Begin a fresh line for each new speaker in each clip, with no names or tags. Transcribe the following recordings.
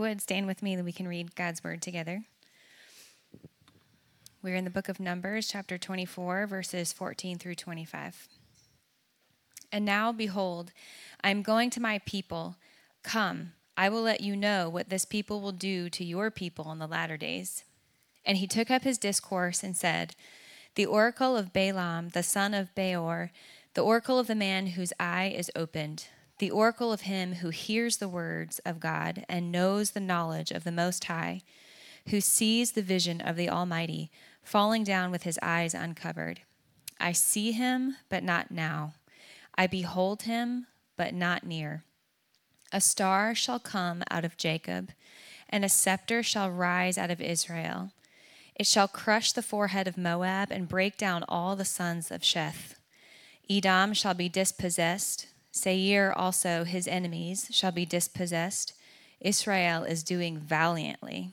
would stand with me that we can read God's word together. We're in the book of Numbers, chapter 24, verses 14 through 25. And now, behold, I am going to my people. Come, I will let you know what this people will do to your people in the latter days. And he took up his discourse and said, The oracle of Balaam, the son of Beor, the oracle of the man whose eye is opened the oracle of him who hears the words of God and knows the knowledge of the Most High, who sees the vision of the Almighty, falling down with his eyes uncovered. I see him, but not now. I behold him, but not near. A star shall come out of Jacob, and a scepter shall rise out of Israel. It shall crush the forehead of Moab and break down all the sons of Sheth. Edom shall be dispossessed Seir also, his enemies, shall be dispossessed. Israel is doing valiantly.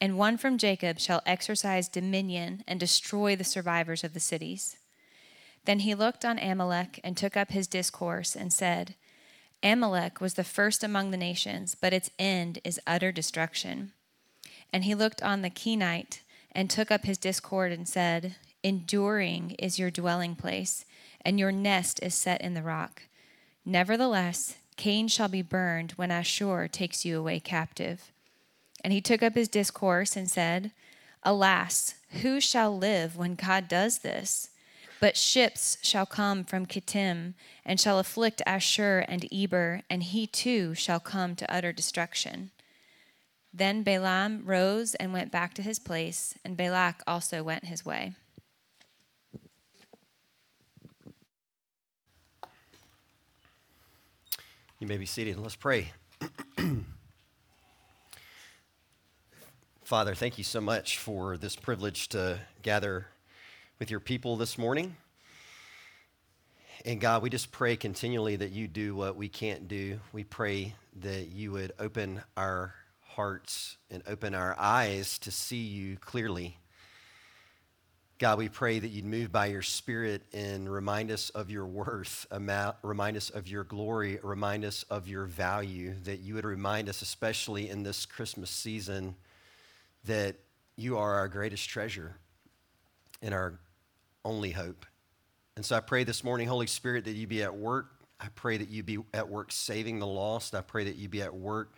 And one from Jacob shall exercise dominion and destroy the survivors of the cities. Then he looked on Amalek and took up his discourse and said, Amalek was the first among the nations, but its end is utter destruction. And he looked on the Kenite and took up his discord and said, Enduring is your dwelling place, and your nest is set in the rock. Nevertheless, Kain shall be burned when Asshur takes you away captive. And he took up his discourse and said, Alas, who shall live when God does this? But ships shall come from Kittim and shall afflict Asshur and Eber, and he too shall come to utter destruction. Then Balaam rose and went back to his place, and Balak also went his way.
You may be seated. and Let's pray. Father, thank you so much for this privilege to gather with your people this morning. And God, we just pray continually that you do what we can't do. We pray that you would open our hearts and open our eyes to see you clearly. God, we pray that you'd move by your Spirit and remind us of your worth, remind us of your glory, remind us of your value, that you would remind us, especially in this Christmas season, that you are our greatest treasure and our only hope. And so I pray this morning, Holy Spirit, that you be at work. I pray that you be at work saving the lost. I pray that you be at work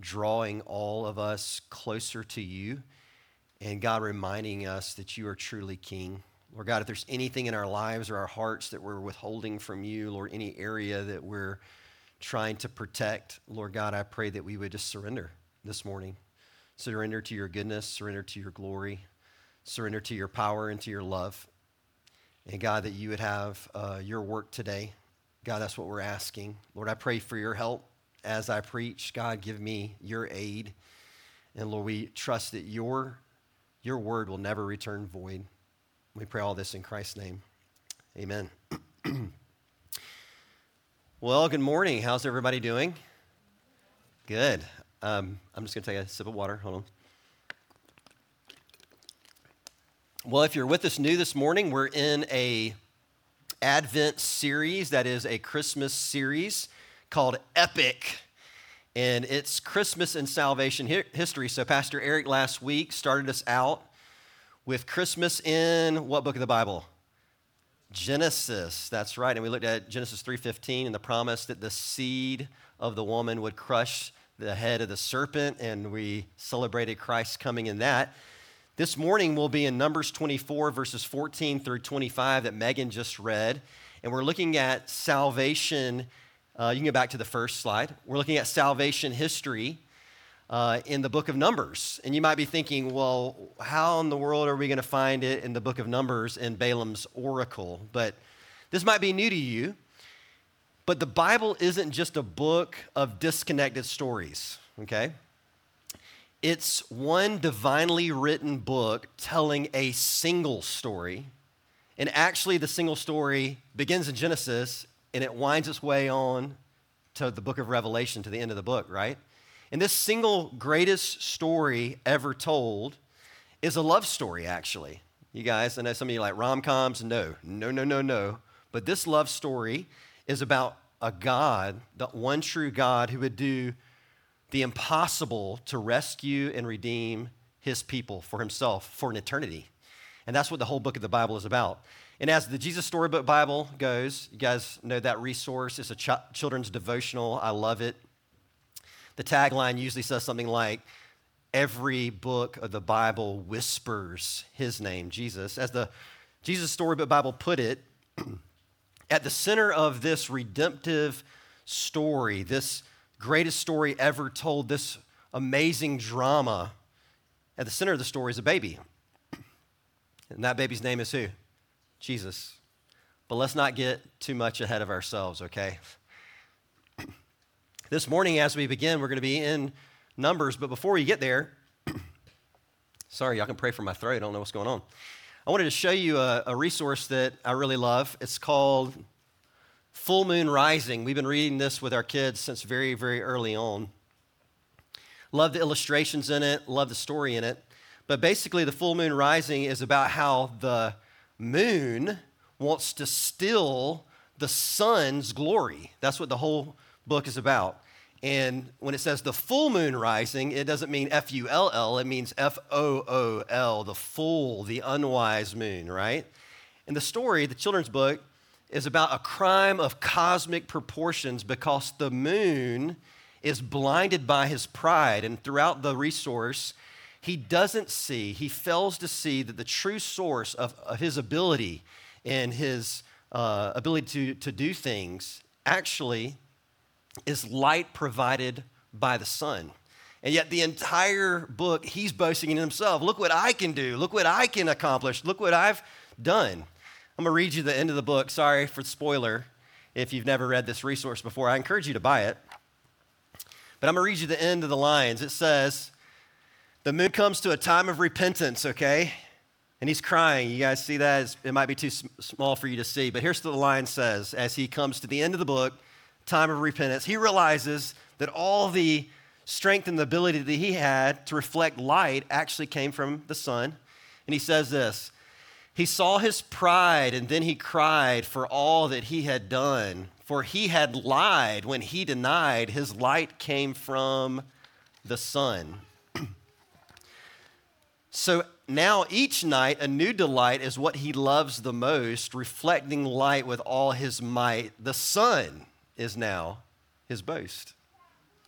drawing all of us closer to you and God reminding us that you are truly King. Lord God, if there's anything in our lives or our hearts that we're withholding from you, Lord, any area that we're trying to protect, Lord God, I pray that we would just surrender this morning. Surrender to your goodness, surrender to your glory, surrender to your power and to your love. And God, that you would have uh, your work today. God, that's what we're asking. Lord, I pray for your help as I preach. God, give me your aid. And Lord, we trust that your your word will never return void. We pray all this in Christ's name. Amen. well, good morning. How's everybody doing? Good. Um, I'm just going to take a sip of water. Hold on. Well, if you're with us new this morning, we're in a Advent series that is a Christmas series called Epic and it's Christmas and salvation history. So, Pastor Eric last week started us out with Christmas in what book of the Bible? Genesis. That's right. And we looked at Genesis 3:15 and the promise that the seed of the woman would crush the head of the serpent, and we celebrated Christ coming in that. This morning we'll be in Numbers 24, verses 14 through 25 that Megan just read. And we're looking at salvation uh, you can go back to the first slide. We're looking at salvation history uh, in the book of Numbers. And you might be thinking, well, how in the world are we going to find it in the book of Numbers in Balaam's oracle? But this might be new to you. But the Bible isn't just a book of disconnected stories, okay? It's one divinely written book telling a single story. And actually, the single story begins in Genesis and it winds its way on to the book of Revelation, to the end of the book, right? And this single greatest story ever told is a love story, actually. You guys, I know some of you like rom coms. No, no, no, no, no. But this love story is about a God, the one true God, who would do the impossible to rescue and redeem his people for himself for an eternity. And that's what the whole book of the Bible is about. And as the Jesus Storybook Bible goes, you guys know that resource. It's a ch- children's devotional. I love it. The tagline usually says something like, Every book of the Bible whispers his name, Jesus. As the Jesus Storybook Bible put it, at the center of this redemptive story, this greatest story ever told, this amazing drama, at the center of the story is a baby. And that baby's name is who? Jesus. But let's not get too much ahead of ourselves, okay? This morning, as we begin, we're going to be in Numbers, but before we get there, sorry, y'all can pray for my throat. I don't know what's going on. I wanted to show you a, a resource that I really love. It's called Fool Moon Rising. We've been reading this with our kids since very, very early on. Love the illustrations in it, love the story in it. But basically, the full moon rising is about how the moon wants to steal the sun's glory. That's what the whole book is about. And when it says the full moon rising, it doesn't mean F U L L, it means F O O L, the full, the unwise moon, right? And the story, the children's book, is about a crime of cosmic proportions because the moon is blinded by his pride. And throughout the resource, he doesn't see, he fails to see that the true source of, of his ability and his uh, ability to, to do things actually is light provided by the sun. And yet, the entire book, he's boasting in himself. Look what I can do. Look what I can accomplish. Look what I've done. I'm going to read you the end of the book. Sorry for the spoiler if you've never read this resource before. I encourage you to buy it. But I'm going to read you the end of the lines. It says, the moon comes to a time of repentance, okay? And he's crying. You guys see that? It might be too small for you to see, but here's what the lion says as he comes to the end of the book, time of repentance. He realizes that all the strength and the ability that he had to reflect light actually came from the sun. And he says this He saw his pride and then he cried for all that he had done. For he had lied when he denied his light came from the sun. So now each night, a new delight is what he loves the most, reflecting light with all his might. The sun is now his boast.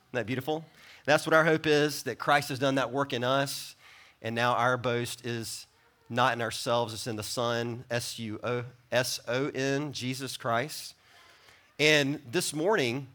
Isn't that beautiful? That's what our hope is that Christ has done that work in us, and now our boast is not in ourselves, it's in the Son, S U O S O N, Jesus Christ. And this morning,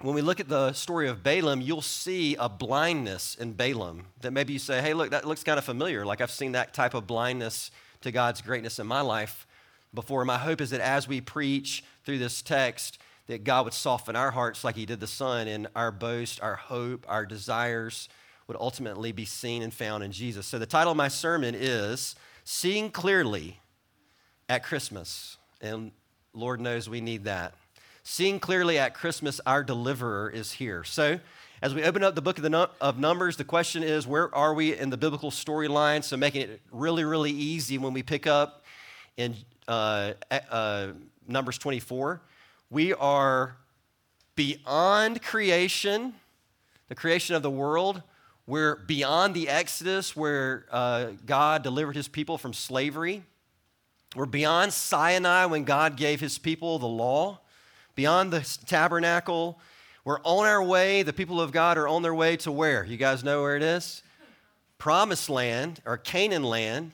when we look at the story of Balaam, you'll see a blindness in Balaam that maybe you say, hey, look, that looks kind of familiar. Like I've seen that type of blindness to God's greatness in my life before. My hope is that as we preach through this text, that God would soften our hearts like He did the sun, and our boast, our hope, our desires would ultimately be seen and found in Jesus. So the title of my sermon is Seeing Clearly at Christmas. And Lord knows we need that. Seeing clearly at Christmas, our deliverer is here. So, as we open up the book of, the of Numbers, the question is where are we in the biblical storyline? So, making it really, really easy when we pick up in uh, uh, Numbers 24, we are beyond creation, the creation of the world. We're beyond the Exodus where uh, God delivered his people from slavery. We're beyond Sinai when God gave his people the law beyond the tabernacle. We're on our way. The people of God are on their way to where? You guys know where it is? Promised land or Canaan land.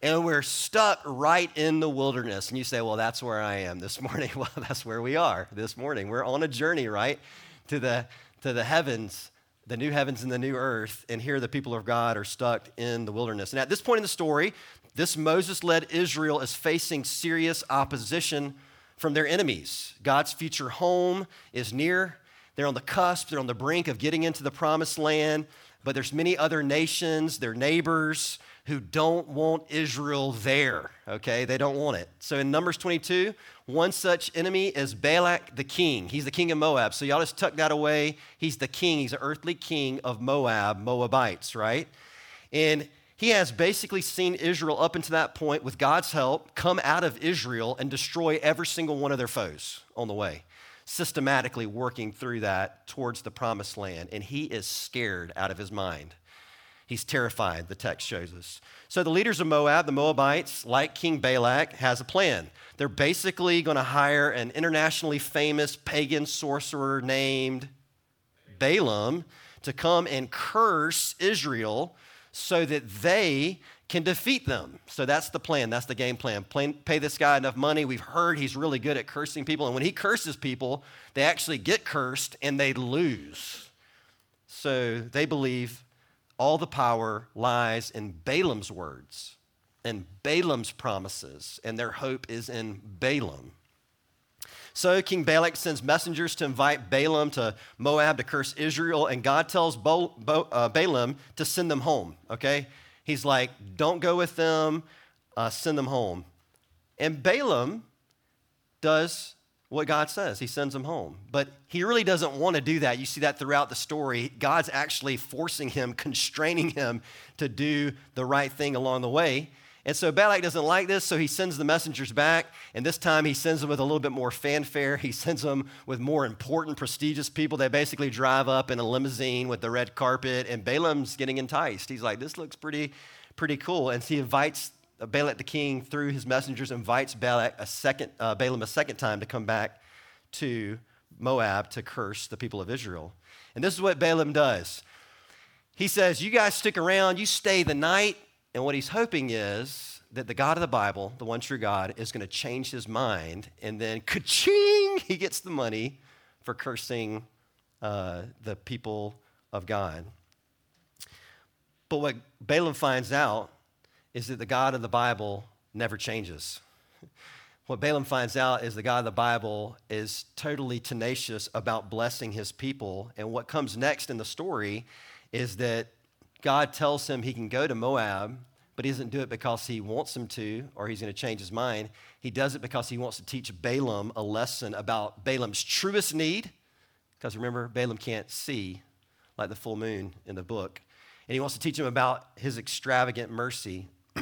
And we're stuck right in the wilderness. And you say, well, that's where I am this morning. Well, that's where we are this morning. We're on a journey, right? To the, to the heavens, the new heavens and the new earth. And here the people of God are stuck in the wilderness. And at this point in the story, this Moses led Israel is facing serious opposition from their enemies. God's future home is near. They're on the cusp, they're on the brink of getting into the promised land, but there's many other nations, their neighbors, who don't want Israel there, okay? They don't want it. So in Numbers 22, one such enemy is Balak the king. He's the king of Moab. So y'all just tuck that away. He's the king, he's an earthly king of Moab, Moabites, right? And he has basically seen Israel up until that point, with God's help, come out of Israel and destroy every single one of their foes on the way. systematically working through that towards the promised land, and he is scared out of his mind. He's terrified, the text shows us. So the leaders of Moab, the Moabites, like King Balak, has a plan. They're basically going to hire an internationally famous pagan sorcerer named Balaam to come and curse Israel so that they can defeat them. So that's the plan. That's the game plan. plan. Pay this guy enough money. We've heard he's really good at cursing people. And when he curses people, they actually get cursed and they lose. So they believe all the power lies in Balaam's words and Balaam's promises, and their hope is in Balaam. So King Balak sends messengers to invite Balaam to Moab to curse Israel, and God tells Bo, Bo, uh, Balaam to send them home, okay? He's like, don't go with them, uh, send them home. And Balaam does what God says. He sends them home. But he really doesn't want to do that. You see that throughout the story. God's actually forcing him, constraining him to do the right thing along the way. And so Balak doesn't like this, so he sends the messengers back. And this time he sends them with a little bit more fanfare. He sends them with more important, prestigious people. They basically drive up in a limousine with the red carpet, and Balaam's getting enticed. He's like, this looks pretty, pretty cool. And he invites Balak the king, through his messengers, invites Balak a second, uh, Balaam a second time to come back to Moab to curse the people of Israel. And this is what Balaam does. He says, You guys stick around, you stay the night. And what he's hoping is that the God of the Bible, the one true God, is going to change his mind. And then, ka-ching, he gets the money for cursing uh, the people of God. But what Balaam finds out is that the God of the Bible never changes. What Balaam finds out is the God of the Bible is totally tenacious about blessing his people. And what comes next in the story is that God tells him he can go to Moab, but he doesn't do it because he wants him to or he's going to change his mind. He does it because he wants to teach Balaam a lesson about Balaam's truest need. Because remember, Balaam can't see like the full moon in the book. And he wants to teach him about his extravagant mercy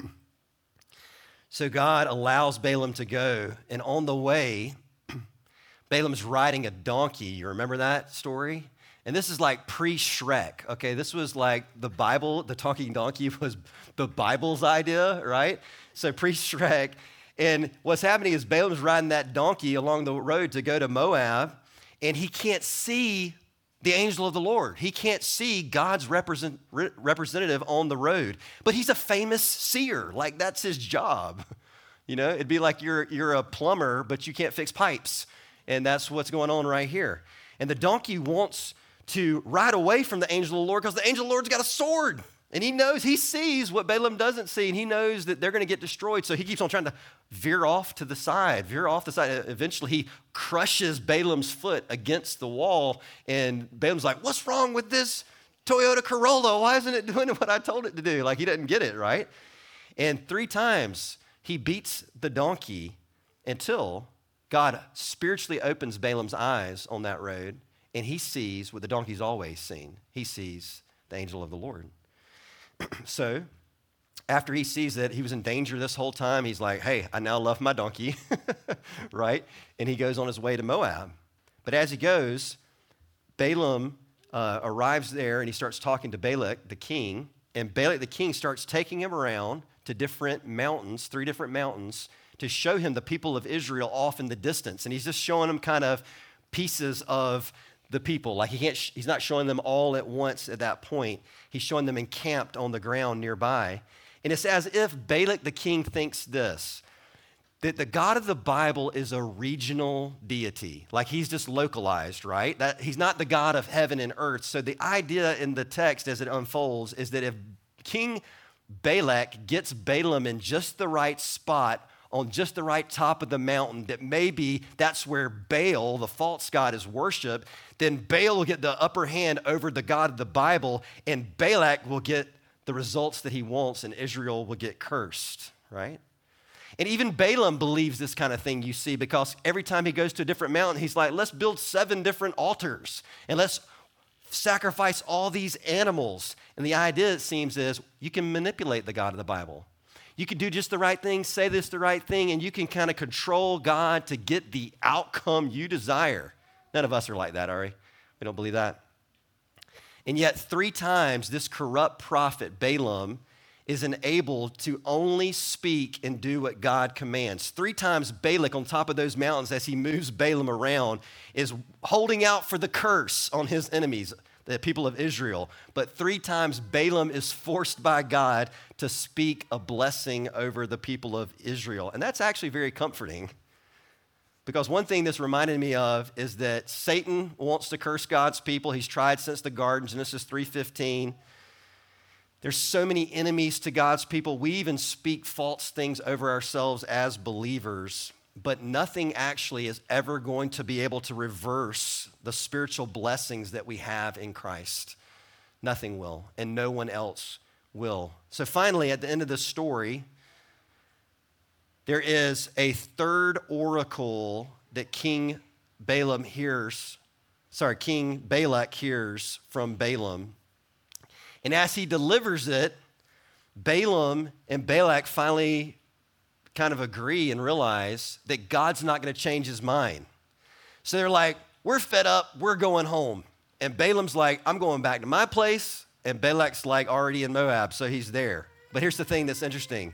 so God allows Balaam to go, and on the way, Balaam's riding a donkey. You remember that story? And this is like pre Shrek, okay? This was like the Bible, the talking donkey was the Bible's idea, right? So pre Shrek. And what's happening is Balaam's riding that donkey along the road to go to Moab, and he can't see the angel of the Lord. He can't see God's represent, re- representative on the road, but he's a famous seer. Like that's his job. You know, it'd be like you're, you're a plumber, but you can't fix pipes. And that's what's going on right here. And the donkey wants to ride away from the angel of the Lord because the angel of the Lord's got a sword. And he knows, he sees what Balaam doesn't see, and he knows that they're going to get destroyed. So he keeps on trying to veer off to the side, veer off the side. Eventually, he crushes Balaam's foot against the wall. And Balaam's like, What's wrong with this Toyota Corolla? Why isn't it doing what I told it to do? Like, he doesn't get it, right? And three times he beats the donkey until God spiritually opens Balaam's eyes on that road, and he sees what the donkey's always seen. He sees the angel of the Lord. so after he sees that he was in danger this whole time, he's like, hey, I now love my donkey, right? And he goes on his way to Moab. But as he goes, Balaam uh, arrives there and he starts talking to Balak, the king. And Balak, the king, starts taking him around to different mountains, three different mountains, to show him the people of Israel off in the distance. And he's just showing him kind of pieces of the people. Like he can't, he's not showing them all at once at that point. He's showing them encamped on the ground nearby. And it's as if Balak the king thinks this that the God of the Bible is a regional deity. Like he's just localized, right? That he's not the God of heaven and earth. So the idea in the text as it unfolds is that if King Balak gets Balaam in just the right spot on just the right top of the mountain, that maybe that's where Baal, the false god, is worshiped, then Baal will get the upper hand over the God of the Bible, and Balak will get the results that he wants, and Israel will get cursed, right? And even Balaam believes this kind of thing, you see, because every time he goes to a different mountain, he's like, let's build seven different altars and let's sacrifice all these animals. And the idea, it seems, is you can manipulate the God of the Bible. You can do just the right thing, say this the right thing, and you can kind of control God to get the outcome you desire. None of us are like that, are we? We don't believe that. And yet, three times, this corrupt prophet, Balaam, is enabled to only speak and do what God commands. Three times, Balak on top of those mountains, as he moves Balaam around, is holding out for the curse on his enemies, the people of Israel. But three times, Balaam is forced by God to speak a blessing over the people of Israel. And that's actually very comforting. Because one thing this reminded me of is that Satan wants to curse God's people. He's tried since the garden, Genesis 3:15. There's so many enemies to God's people. We even speak false things over ourselves as believers, but nothing actually is ever going to be able to reverse the spiritual blessings that we have in Christ. Nothing will, and no one else will. So finally, at the end of the story, there is a third oracle that King Balaam hears, sorry, King Balak hears from Balaam. And as he delivers it, Balaam and Balak finally kind of agree and realize that God's not going to change his mind. So they're like, we're fed up, we're going home. And Balaam's like, I'm going back to my place. And Balak's like already in Moab, so he's there. But here's the thing that's interesting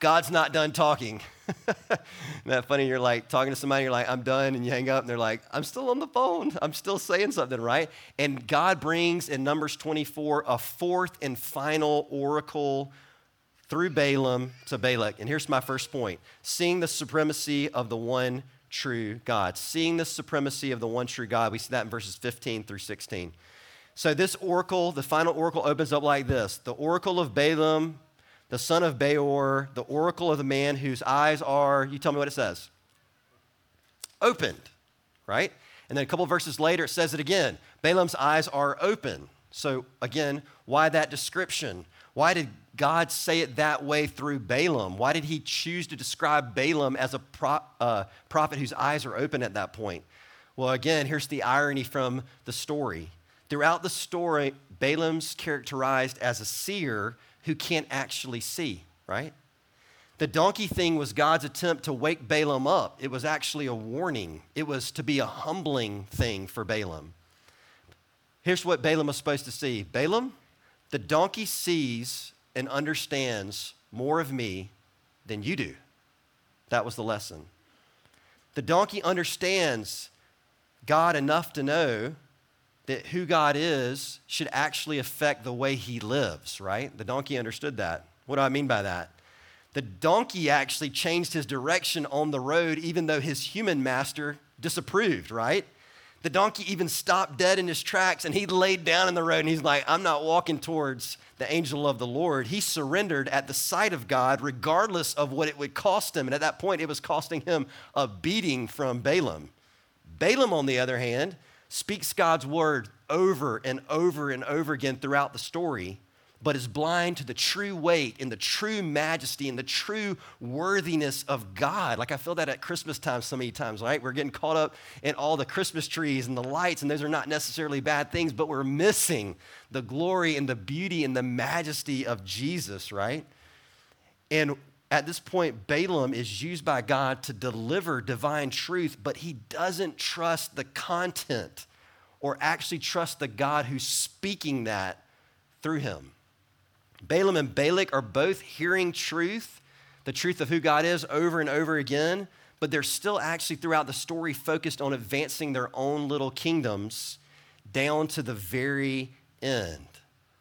God's not done talking. Isn't that funny? You're like talking to somebody, you're like, I'm done, and you hang up, and they're like, I'm still on the phone. I'm still saying something, right? And God brings in Numbers 24 a fourth and final oracle through Balaam to Balak. And here's my first point seeing the supremacy of the one true God. Seeing the supremacy of the one true God. We see that in verses 15 through 16. So, this oracle, the final oracle, opens up like this The oracle of Balaam the son of Beor, the oracle of the man whose eyes are, you tell me what it says. Opened, right? And then a couple verses later, it says it again. Balaam's eyes are open. So, again, why that description? Why did God say it that way through Balaam? Why did he choose to describe Balaam as a pro- uh, prophet whose eyes are open at that point? Well, again, here's the irony from the story. Throughout the story, Balaam's characterized as a seer who can't actually see, right? The donkey thing was God's attempt to wake Balaam up. It was actually a warning, it was to be a humbling thing for Balaam. Here's what Balaam was supposed to see Balaam, the donkey sees and understands more of me than you do. That was the lesson. The donkey understands God enough to know that who God is should actually affect the way he lives, right? The donkey understood that. What do I mean by that? The donkey actually changed his direction on the road, even though his human master disapproved, right? The donkey even stopped dead in his tracks and he laid down in the road and he's like, I'm not walking towards the angel of the Lord. He surrendered at the sight of God, regardless of what it would cost him. And at that point, it was costing him a beating from Balaam. Balaam, on the other hand, speaks God's word over and over and over again throughout the story, but is blind to the true weight and the true majesty and the true worthiness of God. Like I feel that at Christmas time so many times, right? We're getting caught up in all the Christmas trees and the lights, and those are not necessarily bad things, but we're missing the glory and the beauty and the majesty of Jesus, right? And at this point, Balaam is used by God to deliver divine truth, but he doesn't trust the content or actually trust the God who's speaking that through him. Balaam and Balak are both hearing truth, the truth of who God is, over and over again, but they're still actually throughout the story focused on advancing their own little kingdoms down to the very end.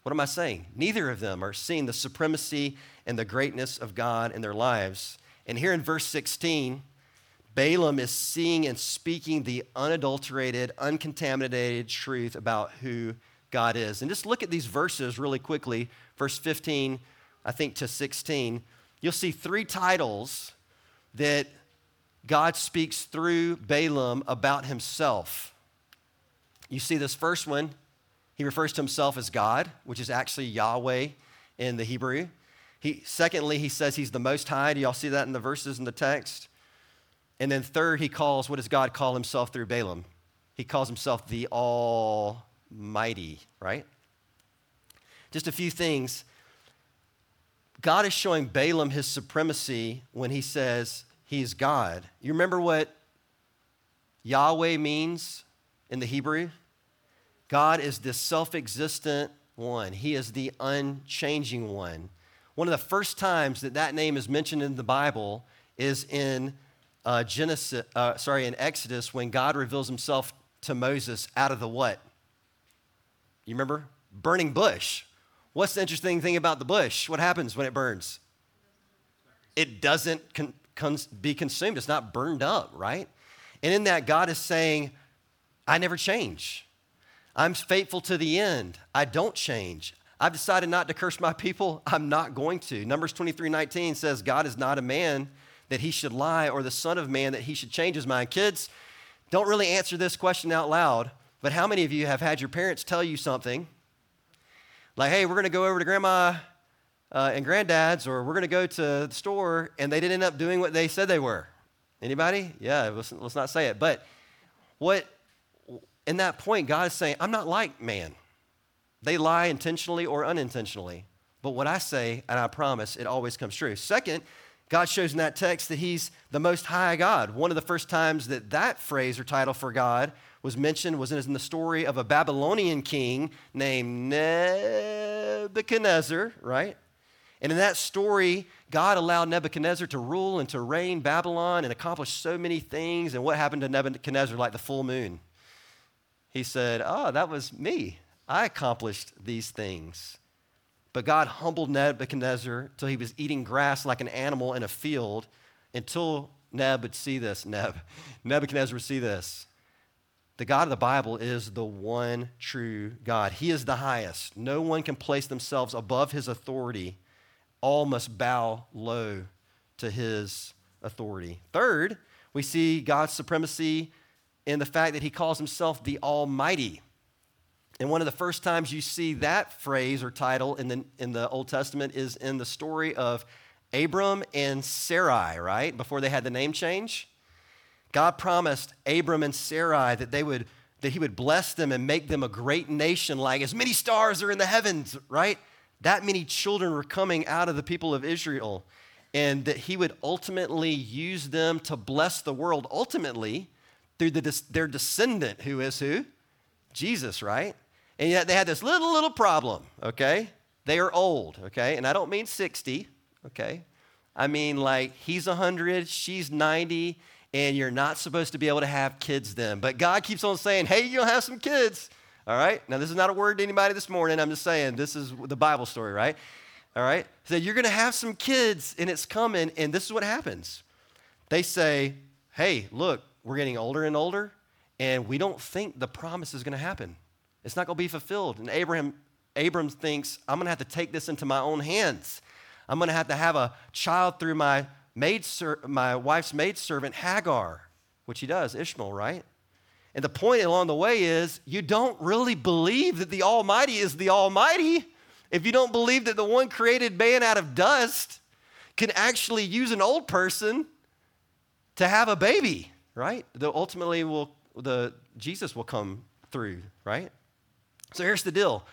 What am I saying? Neither of them are seeing the supremacy and the greatness of God in their lives. And here in verse 16, Balaam is seeing and speaking the unadulterated, uncontaminated truth about who God is. And just look at these verses really quickly, verse 15, I think, to 16. You'll see three titles that God speaks through Balaam about himself. You see this first one, he refers to himself as God, which is actually Yahweh in the Hebrew. He, secondly, he says he's the Most High. Do y'all see that in the verses in the text? And then third, he calls, what does God call himself through Balaam? He calls himself the Almighty, right? Just a few things. God is showing Balaam his supremacy when he says he's God. You remember what Yahweh means in the Hebrew? God is the self existent one, He is the unchanging one. One of the first times that that name is mentioned in the Bible is in uh, Genesis, uh, sorry, in Exodus when God reveals himself to Moses out of the what? You remember? Burning bush. What's the interesting thing about the bush? What happens when it burns? It doesn't con- be consumed, it's not burned up, right? And in that, God is saying, I never change. I'm faithful to the end. I don't change. I've decided not to curse my people. I'm not going to. Numbers 23 19 says, God is not a man that he should lie, or the Son of Man that he should change his mind. Kids, don't really answer this question out loud, but how many of you have had your parents tell you something like, hey, we're going to go over to grandma uh, and granddad's, or we're going to go to the store, and they didn't end up doing what they said they were? Anybody? Yeah, let's, let's not say it. But what, in that point, God is saying, I'm not like man. They lie intentionally or unintentionally. But what I say, and I promise, it always comes true. Second, God shows in that text that he's the most high God. One of the first times that that phrase or title for God was mentioned was in the story of a Babylonian king named Nebuchadnezzar, right? And in that story, God allowed Nebuchadnezzar to rule and to reign Babylon and accomplish so many things. And what happened to Nebuchadnezzar like the full moon? He said, Oh, that was me. I accomplished these things. But God humbled Nebuchadnezzar till he was eating grass like an animal in a field until Neb would see this. Neb, Nebuchadnezzar would see this. The God of the Bible is the one true God. He is the highest. No one can place themselves above his authority. All must bow low to his authority. Third, we see God's supremacy in the fact that he calls himself the Almighty. And one of the first times you see that phrase or title in the, in the Old Testament is in the story of Abram and Sarai, right? Before they had the name change. God promised Abram and Sarai that they would that he would bless them and make them a great nation like as many stars are in the heavens, right? That many children were coming out of the people of Israel and that he would ultimately use them to bless the world ultimately through the, their descendant who is who? Jesus, right? And yet they had this little, little problem, okay? They are old, okay? And I don't mean 60, okay? I mean like he's 100, she's 90, and you're not supposed to be able to have kids then. But God keeps on saying, hey, you'll have some kids, all right? Now, this is not a word to anybody this morning. I'm just saying this is the Bible story, right? All right? So you're going to have some kids, and it's coming, and this is what happens. They say, hey, look, we're getting older and older, and we don't think the promise is going to happen. It's not going to be fulfilled. And Abraham, Abram thinks, I'm going to have to take this into my own hands. I'm going to have to have a child through my maid, my wife's maidservant Hagar, which he does, Ishmael, right? And the point along the way is you don't really believe that the Almighty is the Almighty if you don't believe that the one created man out of dust can actually use an old person to have a baby, right? The ultimately will the Jesus will come through, right? So here's the deal.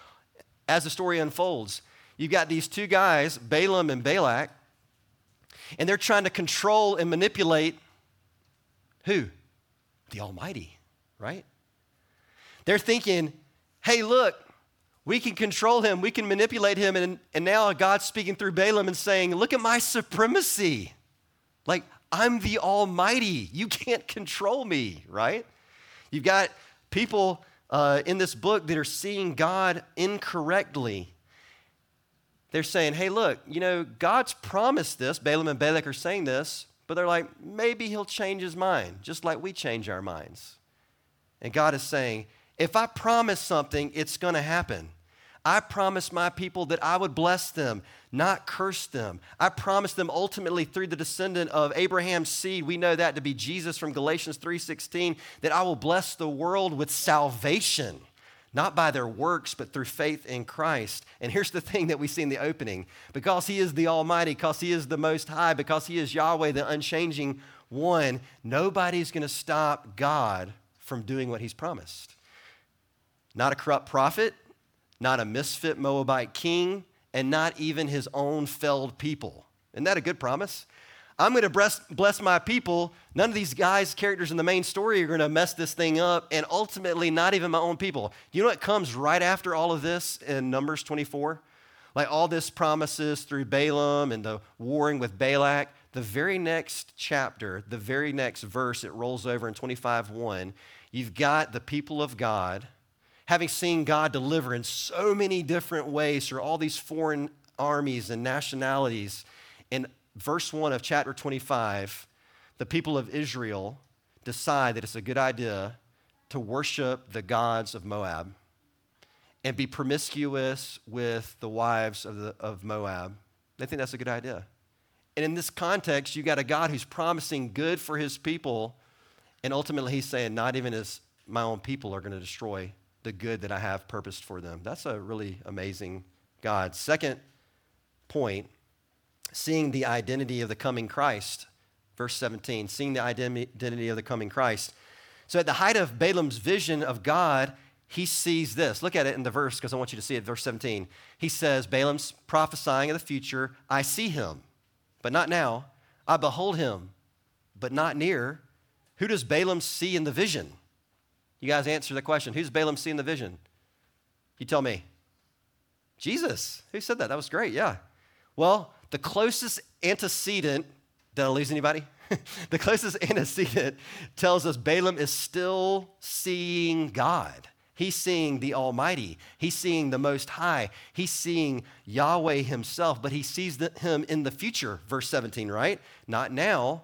As the story unfolds, you've got these two guys, Balaam and Balak, and they're trying to control and manipulate who? The Almighty, right? They're thinking, hey, look, we can control him, we can manipulate him, and, and now God's speaking through Balaam and saying, look at my supremacy. Like, I'm the Almighty. You can't control me, right? You've got people uh, in this book that are seeing God incorrectly. They're saying, hey, look, you know, God's promised this. Balaam and Balak are saying this, but they're like, maybe he'll change his mind, just like we change our minds. And God is saying, if I promise something, it's going to happen. I promised my people that I would bless them, not curse them. I promised them ultimately through the descendant of Abraham's seed, we know that to be Jesus from Galatians 3:16, that I will bless the world with salvation, not by their works, but through faith in Christ. And here's the thing that we see in the opening. Because he is the Almighty, because he is the most high, because he is Yahweh, the unchanging one, nobody's going to stop God from doing what he's promised. Not a corrupt prophet, not a misfit Moabite king, and not even his own felled people. Isn't that a good promise? I'm going to bless, my people. None of these guys, characters in the main story, are going to mess this thing up, and ultimately, not even my own people. You know what comes right after all of this in Numbers 24? Like all this promises through Balaam and the warring with Balak. The very next chapter, the very next verse, it rolls over in 25 1. You've got the people of God having seen God deliver in so many different ways through all these foreign armies and nationalities. In verse 1 of chapter 25, the people of Israel decide that it's a good idea to worship the gods of Moab and be promiscuous with the wives of, the, of Moab. They think that's a good idea. And in this context, you got a God who's promising good for his people, and ultimately he's saying, not even as my own people are going to destroy the good that I have purposed for them. That's a really amazing God. Second point, seeing the identity of the coming Christ. Verse 17, seeing the identity of the coming Christ. So at the height of Balaam's vision of God, he sees this. Look at it in the verse because I want you to see it. Verse 17. He says, Balaam's prophesying of the future. I see him, but not now. I behold him, but not near. Who does Balaam see in the vision? You guys answer the question. Who's Balaam seeing the vision? You tell me. Jesus. Who said that? That was great. Yeah. Well, the closest antecedent, did I lose anybody? the closest antecedent tells us Balaam is still seeing God. He's seeing the Almighty. He's seeing the Most High. He's seeing Yahweh Himself, but he sees Him in the future, verse 17, right? Not now,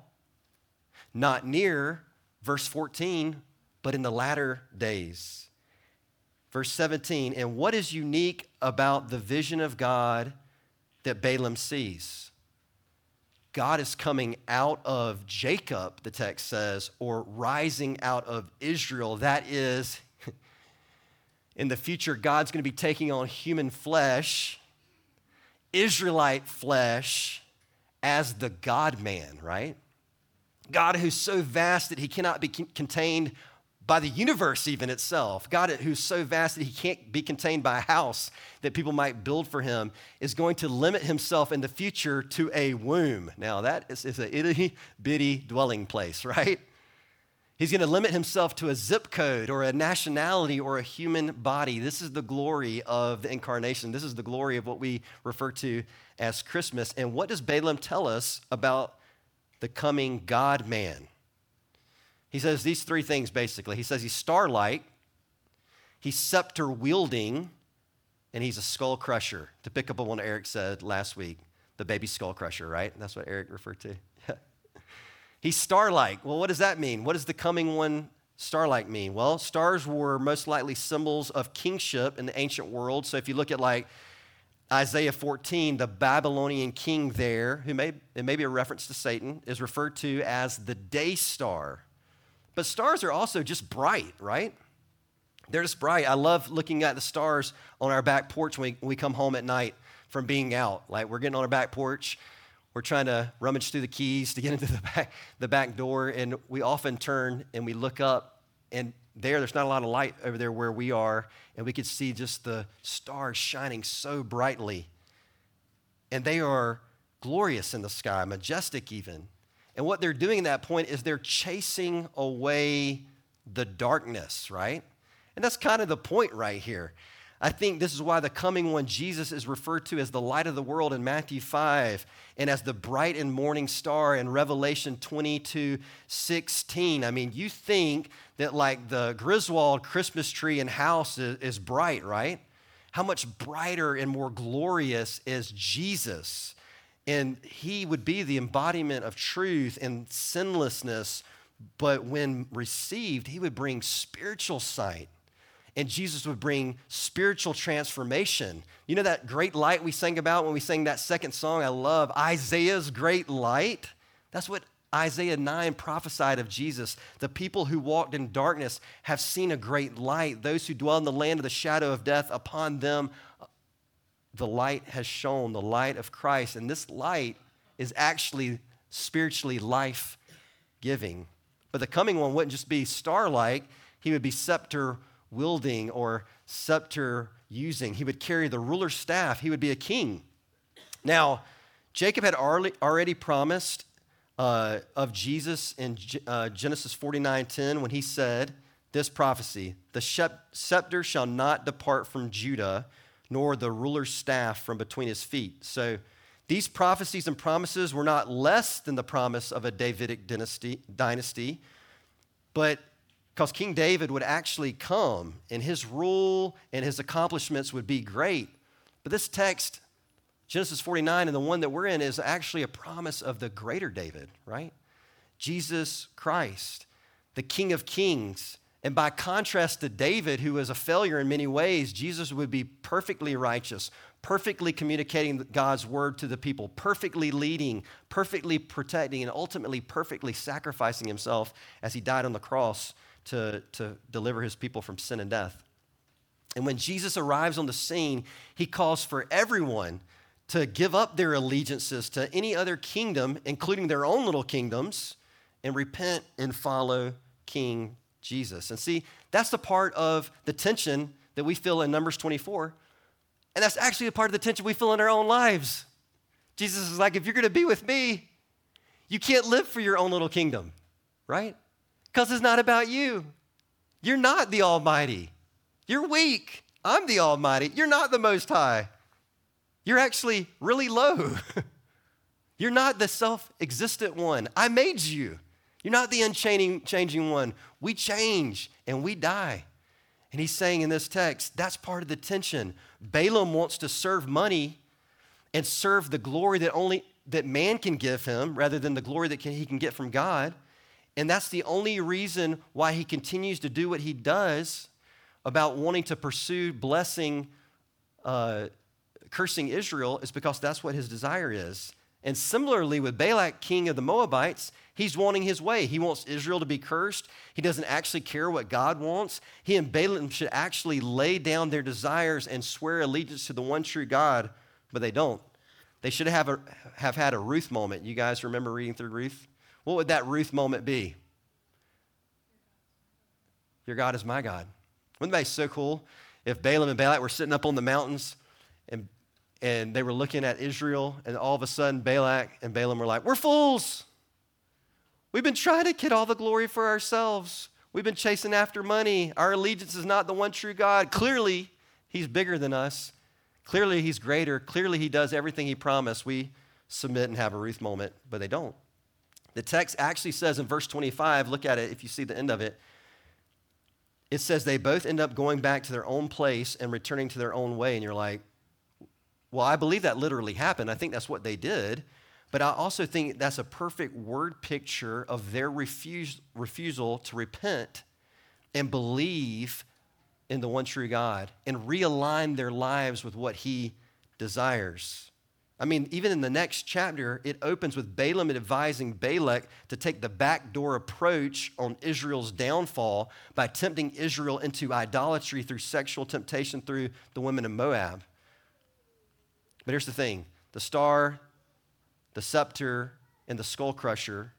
not near, verse 14, but in the latter days. Verse 17, and what is unique about the vision of God that Balaam sees? God is coming out of Jacob, the text says, or rising out of Israel. That is, in the future, God's going to be taking on human flesh, Israelite flesh, as the God man, right? God who's so vast that he cannot be contained by the universe, even itself. God who's so vast that he can't be contained by a house that people might build for him is going to limit himself in the future to a womb. Now, that is, is a itty bitty dwelling place, right? He's going to limit himself to a zip code or a nationality or a human body. This is the glory of the incarnation. This is the glory of what we refer to as Christmas. And what does Balaam tell us about the coming God man? He says these three things basically. He says he's starlight, he's scepter wielding, and he's a skull crusher. To pick up on what Eric said last week, the baby skull crusher, right? That's what Eric referred to. He's star-like. Well, what does that mean? What does the coming one star-like mean? Well, stars were most likely symbols of kingship in the ancient world. So if you look at like Isaiah 14, the Babylonian king there, who may it may be a reference to Satan, is referred to as the day star. But stars are also just bright, right? They're just bright. I love looking at the stars on our back porch when we, come home at night from being out. Like we're getting on our back porch we're trying to rummage through the keys to get into the back, the back door, and we often turn and we look up, and there, there's not a lot of light over there where we are, and we could see just the stars shining so brightly. And they are glorious in the sky, majestic even. And what they're doing at that point is they're chasing away the darkness, right? And that's kind of the point right here. I think this is why the coming one, Jesus, is referred to as the light of the world in Matthew 5 and as the bright and morning star in Revelation 22 16. I mean, you think that like the Griswold Christmas tree and house is, is bright, right? How much brighter and more glorious is Jesus? And he would be the embodiment of truth and sinlessness, but when received, he would bring spiritual sight and Jesus would bring spiritual transformation. You know that great light we sang about when we sang that second song? I love Isaiah's great light. That's what Isaiah 9 prophesied of Jesus. The people who walked in darkness have seen a great light. Those who dwell in the land of the shadow of death, upon them the light has shone, the light of Christ. And this light is actually spiritually life giving. But the coming one wouldn't just be star like, he would be scepter wielding or scepter using. He would carry the ruler's staff. He would be a king. Now, Jacob had already promised uh, of Jesus in uh, Genesis 49 10 when he said this prophecy The scepter shall not depart from Judah, nor the ruler's staff from between his feet. So these prophecies and promises were not less than the promise of a Davidic dynasty, dynasty but because King David would actually come and his rule and his accomplishments would be great. But this text, Genesis 49, and the one that we're in, is actually a promise of the greater David, right? Jesus Christ, the King of Kings. And by contrast to David, who was a failure in many ways, Jesus would be perfectly righteous, perfectly communicating God's word to the people, perfectly leading, perfectly protecting, and ultimately perfectly sacrificing himself as he died on the cross to, to deliver his people from sin and death. And when Jesus arrives on the scene, he calls for everyone to give up their allegiances to any other kingdom, including their own little kingdoms, and repent and follow King Jesus. And see, that's the part of the tension that we feel in Numbers 24. And that's actually a part of the tension we feel in our own lives. Jesus is like, if you're going to be with me, you can't live for your own little kingdom, right? Because it's not about you. You're not the Almighty. You're weak. I'm the Almighty. You're not the Most High. You're actually really low. You're not the self existent one. I made you. You're not the unchanging changing one. We change and we die. And he's saying in this text, that's part of the tension. Balaam wants to serve money and serve the glory that only that man can give him rather than the glory that can, he can get from God. And that's the only reason why he continues to do what he does about wanting to pursue blessing, uh, cursing Israel, is because that's what his desire is. And similarly with Balak, king of the Moabites, he's wanting his way. He wants Israel to be cursed. He doesn't actually care what God wants. He and Balaam should actually lay down their desires and swear allegiance to the one true God, but they don't. They should have, a, have had a Ruth moment. You guys remember reading through Ruth? What would that Ruth moment be? Your God is my God. Wouldn't that be so cool if Balaam and Balak were sitting up on the mountains and, and they were looking at Israel, and all of a sudden Balak and Balaam were like, We're fools. We've been trying to get all the glory for ourselves. We've been chasing after money. Our allegiance is not the one true God. Clearly, He's bigger than us. Clearly, He's greater. Clearly, He does everything He promised. We submit and have a Ruth moment, but they don't. The text actually says in verse 25, look at it if you see the end of it. It says they both end up going back to their own place and returning to their own way. And you're like, well, I believe that literally happened. I think that's what they did. But I also think that's a perfect word picture of their refuse, refusal to repent and believe in the one true God and realign their lives with what He desires. I mean, even in the next chapter, it opens with Balaam advising Balak to take the backdoor approach on Israel's downfall by tempting Israel into idolatry through sexual temptation through the women of Moab. But here's the thing the star, the scepter, and the skull crusher,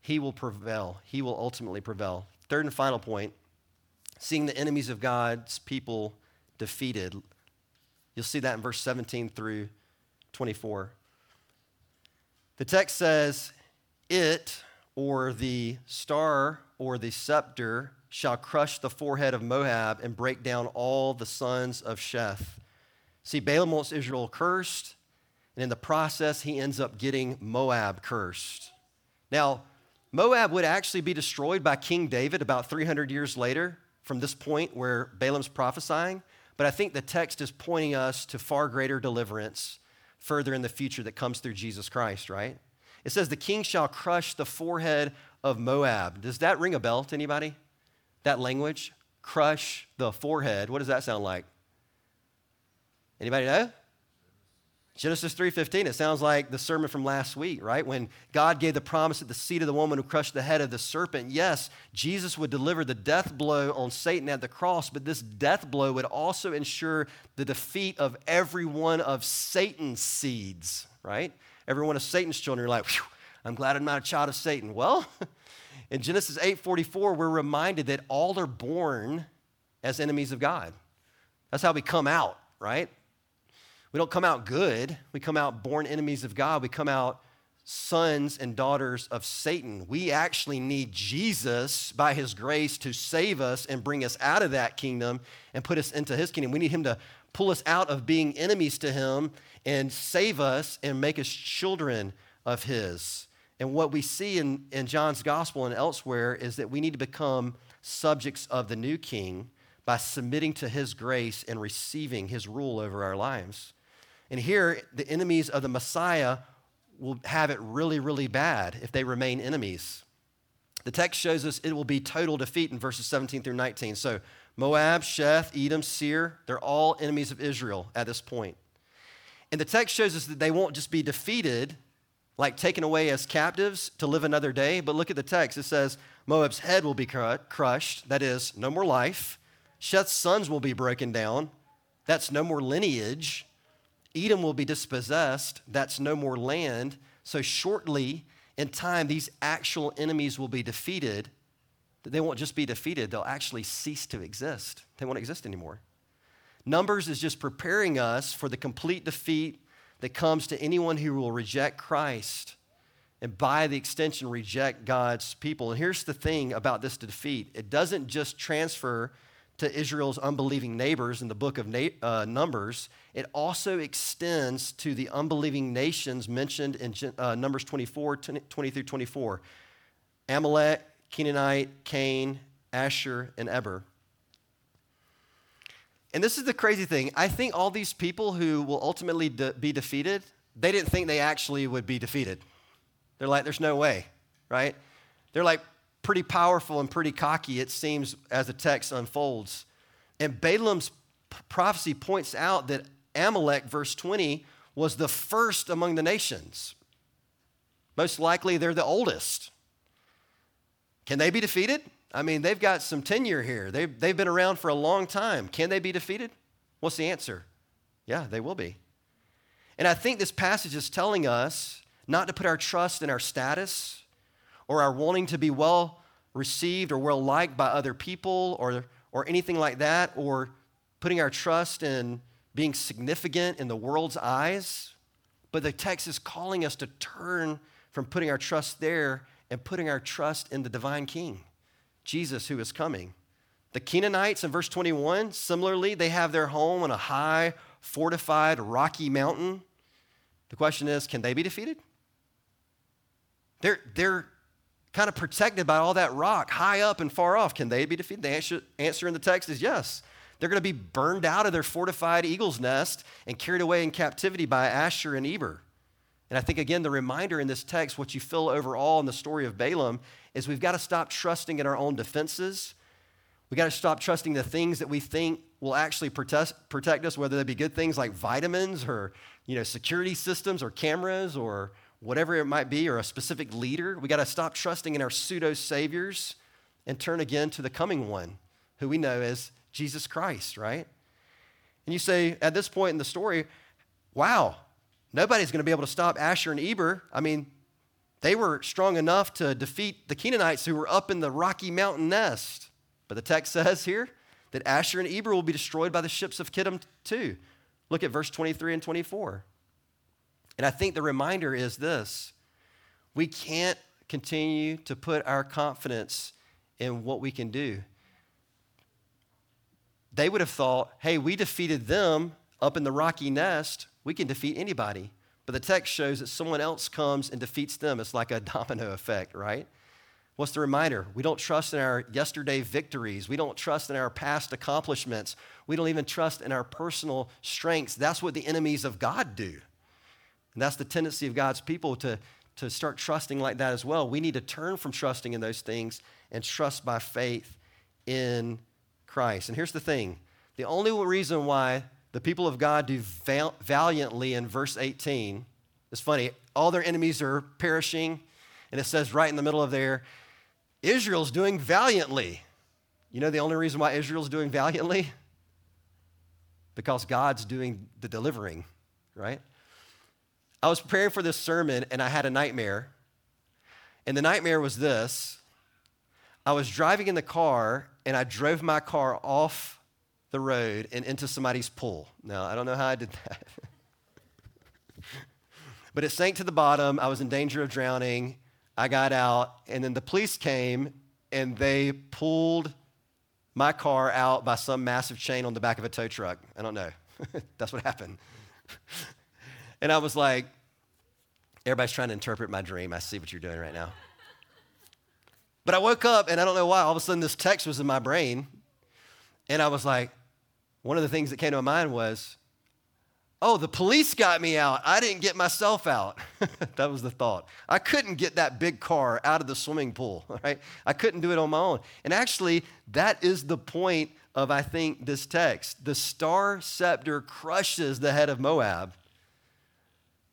he will prevail. He will ultimately prevail. Third and final point seeing the enemies of God's people defeated. You'll see that in verse 17 through 24. The text says, It, or the star, or the scepter, shall crush the forehead of Moab and break down all the sons of Sheth. See, Balaam wants Israel cursed, and in the process, he ends up getting Moab cursed. Now, Moab would actually be destroyed by King David about 300 years later from this point where Balaam's prophesying, but I think the text is pointing us to far greater deliverance further in the future that comes through Jesus Christ, right? It says, The king shall crush the forehead of Moab. Does that ring a bell to anybody? That language? Crush the forehead. What does that sound like? Anybody know? Genesis 3:15 it sounds like the sermon from last week, right? When God gave the promise that the seed of the woman who crushed the head of the serpent. Yes, Jesus would deliver the death blow on Satan at the cross, but this death blow would also ensure the defeat of every one of Satan's seeds, right? Every one of Satan's children are like, I'm glad I'm not a child of Satan. Well, in Genesis 8:44 we're reminded that all are born as enemies of God. That's how we come out, right? We don't come out good. We come out born enemies of God. We come out sons and daughters of Satan. We actually need Jesus by his grace to save us and bring us out of that kingdom and put us into his kingdom. We need him to pull us out of being enemies to him and save us and make us children of his. And what we see in, in John's gospel and elsewhere is that we need to become subjects of the new king by submitting to his grace and receiving his rule over our lives. And here, the enemies of the Messiah will have it really, really bad if they remain enemies. The text shows us it will be total defeat in verses 17 through 19. So, Moab, Sheth, Edom, Seir, they're all enemies of Israel at this point. And the text shows us that they won't just be defeated, like taken away as captives to live another day. But look at the text. It says, Moab's head will be crushed. That is, no more life. Sheth's sons will be broken down. That's no more lineage. Edom will be dispossessed. That's no more land. So, shortly in time, these actual enemies will be defeated. They won't just be defeated, they'll actually cease to exist. They won't exist anymore. Numbers is just preparing us for the complete defeat that comes to anyone who will reject Christ and by the extension reject God's people. And here's the thing about this defeat it doesn't just transfer to Israel's unbelieving neighbors in the book of Na- uh, Numbers, it also extends to the unbelieving nations mentioned in uh, Numbers 24, 20 through 24 Amalek, Canaanite, Kain, Asshur, and Eber. And this is the crazy thing. I think all these people who will ultimately de- be defeated, they didn't think they actually would be defeated. They're like, there's no way, right? They're like pretty powerful and pretty cocky, it seems, as the text unfolds. And Balaam's prophecy points out that Amalek, verse 20, was the first among the nations. Most likely, they're the oldest. Can they be defeated? I mean, they've got some tenure here. They've, they've been around for a long time. Can they be defeated? What's the answer? Yeah, they will be. And I think this passage is telling us not to put our trust in our status or our wanting to be well received or well liked by other people or, or anything like that, or putting our trust in being significant in the world's eyes. But the text is calling us to turn from putting our trust there and putting our trust in the divine King. Jesus who is coming. The Canaanites in verse 21, similarly, they have their home on a high, fortified, rocky mountain. The question is can they be defeated? They're, they're kind of protected by all that rock, high up and far off. Can they be defeated? The answer, answer in the text is yes. They're going to be burned out of their fortified eagle's nest and carried away in captivity by Asshur and Eber. And I think, again, the reminder in this text, what you feel overall in the story of Balaam, is we've got to stop trusting in our own defenses. We've got to stop trusting the things that we think will actually protect, protect us, whether they be good things like vitamins or you know, security systems or cameras or whatever it might be, or a specific leader. We got to stop trusting in our pseudo saviors and turn again to the coming one, who we know as Jesus Christ, right? And you say, at this point in the story, wow, Nobody's going to be able to stop Asshur and Eber. I mean, they were strong enough to defeat the Canaanites who were up in the Rocky Mountain nest. But the text says here that Asshur and Eber will be destroyed by the ships of Kittim too. Look at verse 23 and 24. And I think the reminder is this we can't continue to put our confidence in what we can do. They would have thought, hey, we defeated them up in the rocky nest we can defeat anybody. But the text shows that someone else comes and defeats them. It's like a domino effect, right? What's the reminder? We don't trust in our yesterday victories. We don't trust in our past accomplishments. We don't even trust in our personal strengths. That's what the enemies of God do. And that's the tendency of God's people to, to start trusting like that as well. We need to turn from trusting in those things and trust by faith in Christ. And here's the thing the only reason why the people of God do val- valiantly in verse 18. It's funny, all their enemies are perishing, and it says right in the middle of there, Israel's doing valiantly. You know the only reason why Israel's doing valiantly? Because God's doing the delivering, right? I was preparing for this sermon and I had a nightmare. And the nightmare was this I was driving in the car and I drove my car off the road and into somebody's pool. Now, I don't know how I did that. But it sank to the bottom. I was in danger of drowning. I got out, and then the police came and they pulled my car out by some massive chain on the back of a tow truck. I don't know. That's what happened. and I was like, everybody's trying to interpret my dream. I see what you're doing right now. But I woke up and I don't know why, all of a sudden this text was in my brain. And I was like, one of the things that came to my mind was, oh, the police got me out. I didn't get myself out. that was the thought. I couldn't get that big car out of the swimming pool, right? I couldn't do it on my own. And actually, that is the point of, I think, this text. The star scepter crushes the head of Moab.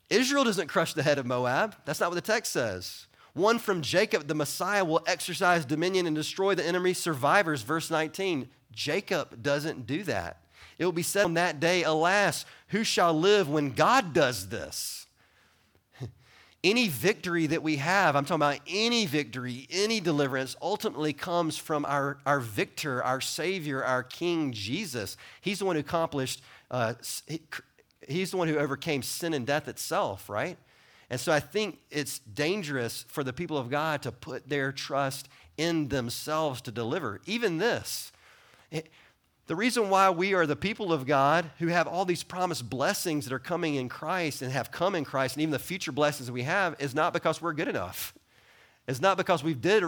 Israel doesn't crush the head of Moab. That's not what the text says. One from Jacob, the Messiah, will exercise dominion and destroy the enemy survivors. Verse 19. Jacob doesn't do that. It will be said on that day, Alas, who shall live when God does this? any victory that we have, I'm talking about any victory, any deliverance, ultimately comes from our, our victor, our Savior, our King Jesus. He's the one who accomplished, uh, he's the one who overcame sin and death itself, right? And so I think it's dangerous for the people of God to put their trust in themselves to deliver. Even this. It, the reason why we are the people of God who have all these promised blessings that are coming in Christ and have come in Christ, and even the future blessings we have, is not because we're good enough. It's not because we did,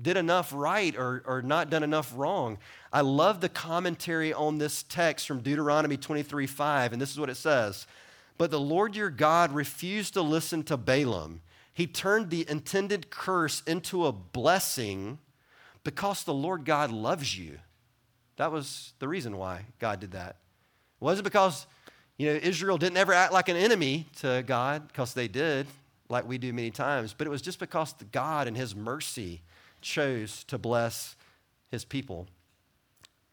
did enough right or, or not done enough wrong. I love the commentary on this text from Deuteronomy 23 5, and this is what it says But the Lord your God refused to listen to Balaam. He turned the intended curse into a blessing because the Lord God loves you that was the reason why God did that. It wasn't because, you know, Israel didn't ever act like an enemy to God, because they did, like we do many times, but it was just because God and His mercy chose to bless His people.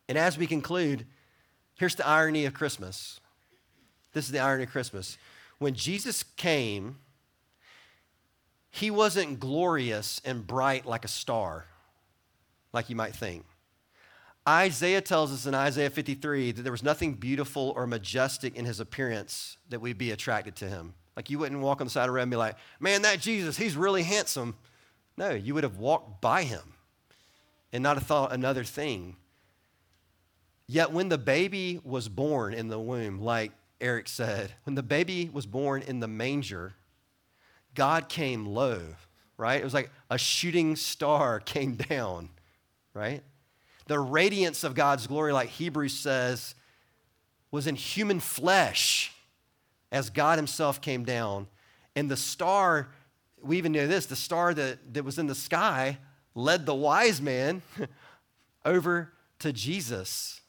And as we conclude, here's the irony of Christmas. This is the irony of Christmas. When Jesus came, he wasn't glorious and bright like a star, like you might think. Isaiah tells us in Isaiah 53 that there was nothing beautiful or majestic in his appearance that we'd be attracted to him. Like you wouldn't walk on the side of the road and be like, man, that Jesus, he's really handsome. No, you would have walked by him and not have thought another thing. Yet when the baby was born in the womb, like Eric said, when the baby was born in the manger, God came low, right? It was like a shooting star came down, right? the radiance of God's glory, like Hebrews says, was in human flesh as God Himself came down. And the star, we even know this, the star that, that was in the sky led the wise man over to Jesus.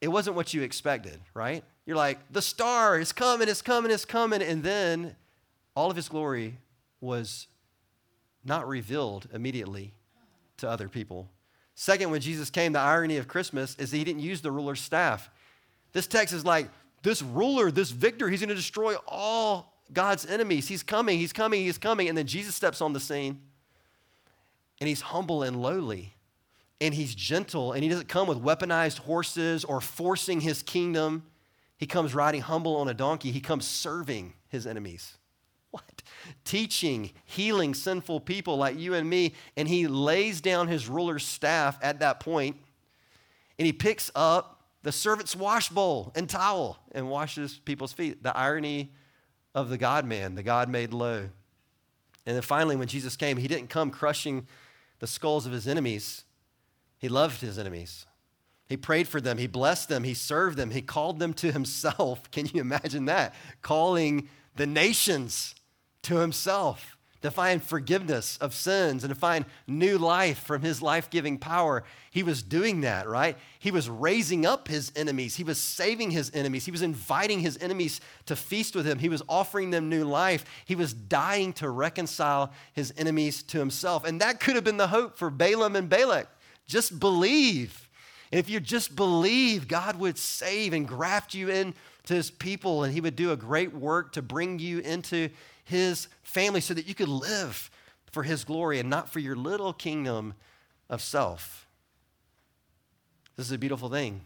It wasn't what you expected, right? You're like, the star is coming, it's coming, it's coming. And then all of his glory was not revealed immediately to other people. Second, when Jesus came, the irony of Christmas is that he didn't use the ruler's staff. This text is like, this ruler, this victor, he's going to destroy all God's enemies. He's coming, he's coming, he's coming. And then Jesus steps on the scene and he's humble and lowly and he's gentle and he doesn't come with weaponized horses or forcing his kingdom. He comes riding humble on a donkey, he comes serving his enemies. What? Teaching, healing sinful people like you and me. And he lays down his ruler's staff at that point, and he picks up the servant's wash bowl and towel and washes people's feet. The irony of the God man, the God made low. And then finally, when Jesus came, he didn't come crushing the skulls of his enemies, he loved his enemies. He prayed for them, he blessed them, he served them, he called them to himself. Can you imagine that? Calling the nations to himself, to find forgiveness of sins and to find new life from his life giving power. He was doing that, right? He was raising up his enemies. He was saving his enemies. He was inviting his enemies to feast with him. He was offering them new life. He was dying to reconcile his enemies to himself. And that could have been the hope for Balaam and Balak. Just believe. And if you just believe, God would save and graft you into his people, and he would do a great work to bring you into his family so that you could live for his glory and not for your little kingdom of self. This is a beautiful thing.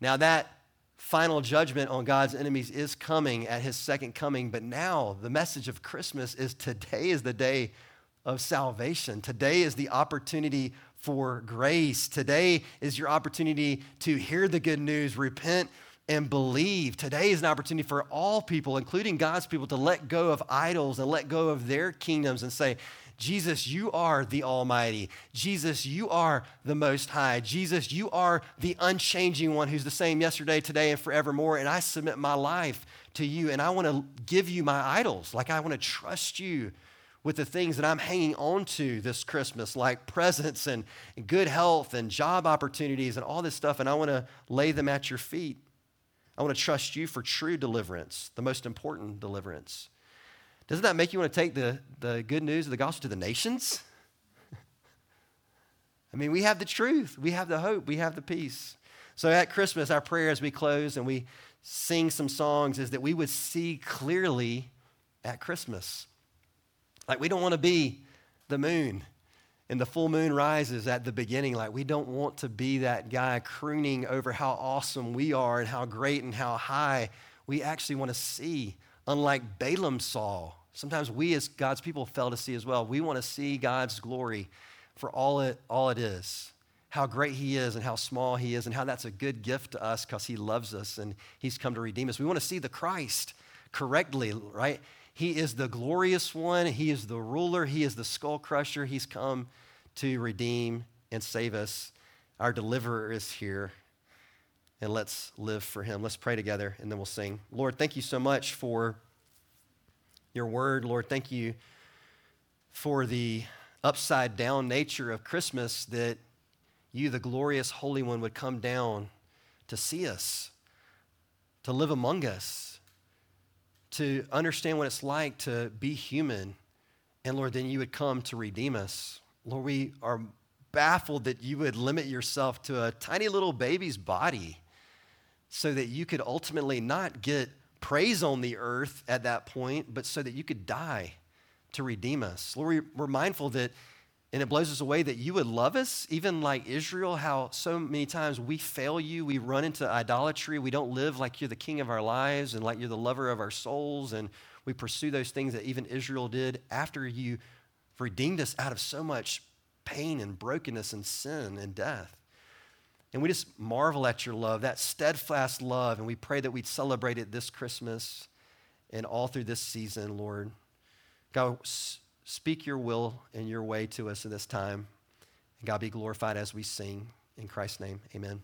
Now, that final judgment on God's enemies is coming at his second coming. But now the message of Christmas is today is the day of salvation. Today is the opportunity for grace. Today is your opportunity to hear the good news, repent, and believe. Today is an opportunity for all people, including God's people, to let go of idols and let go of their kingdoms and say, Jesus, you are the Almighty. Jesus, you are the Most High. Jesus, you are the unchanging one who's the same yesterday, today, and forevermore. And I submit my life to you. And I want to give you my idols. Like I want to trust you with the things that I'm hanging on to this Christmas, like presents and good health and job opportunities and all this stuff. And I want to lay them at your feet. I want to trust you for true deliverance, the most important deliverance. Doesn't that make you want to take the, the good news of the gospel to the nations? I mean, we have the truth, we have the hope, we have the peace. So at Christmas, our prayer as we close and we sing some songs is that we would see clearly at Christmas. Like, we don't want to be the moon and the full moon rises at the beginning. Like, we don't want to be that guy crooning over how awesome we are and how great and how high. We actually want to see unlike Balaam saw. Sometimes we, as God's people, fail to see as well. We want to see God's glory for all it, all it is how great He is and how small He is, and how that's a good gift to us because He loves us and He's come to redeem us. We want to see the Christ correctly, right? He is the glorious one, He is the ruler, He is the skull crusher. He's come to redeem and save us. Our deliverer is here and let's live for him. Let's pray together and then we'll sing. Lord, thank you so much for your word. Lord, thank you for the upside down nature of Christmas that you, the glorious Holy One, would come down to see us, to live among us, to understand what it's like to be human. And Lord, then you would come to redeem us. Lord, we are baffled that you would limit yourself to a tiny little baby's body so that you could ultimately not get praise on the earth at that point, but so that you could die to redeem us. Lord, we're mindful that, and it blows us away that you would love us, even like Israel, how so many times we fail you, we run into idolatry, we don't live like you're the king of our lives and like you're the lover of our souls, and we pursue those things that even Israel did after you redeemed us out of so much pain and brokenness and sin and death. And we just marvel at your love, that steadfast love. And we pray that we'd celebrate it this Christmas and all through this season, Lord. God, speak your will and your way to us at this time. And God be glorified as we sing. In Christ's name, amen.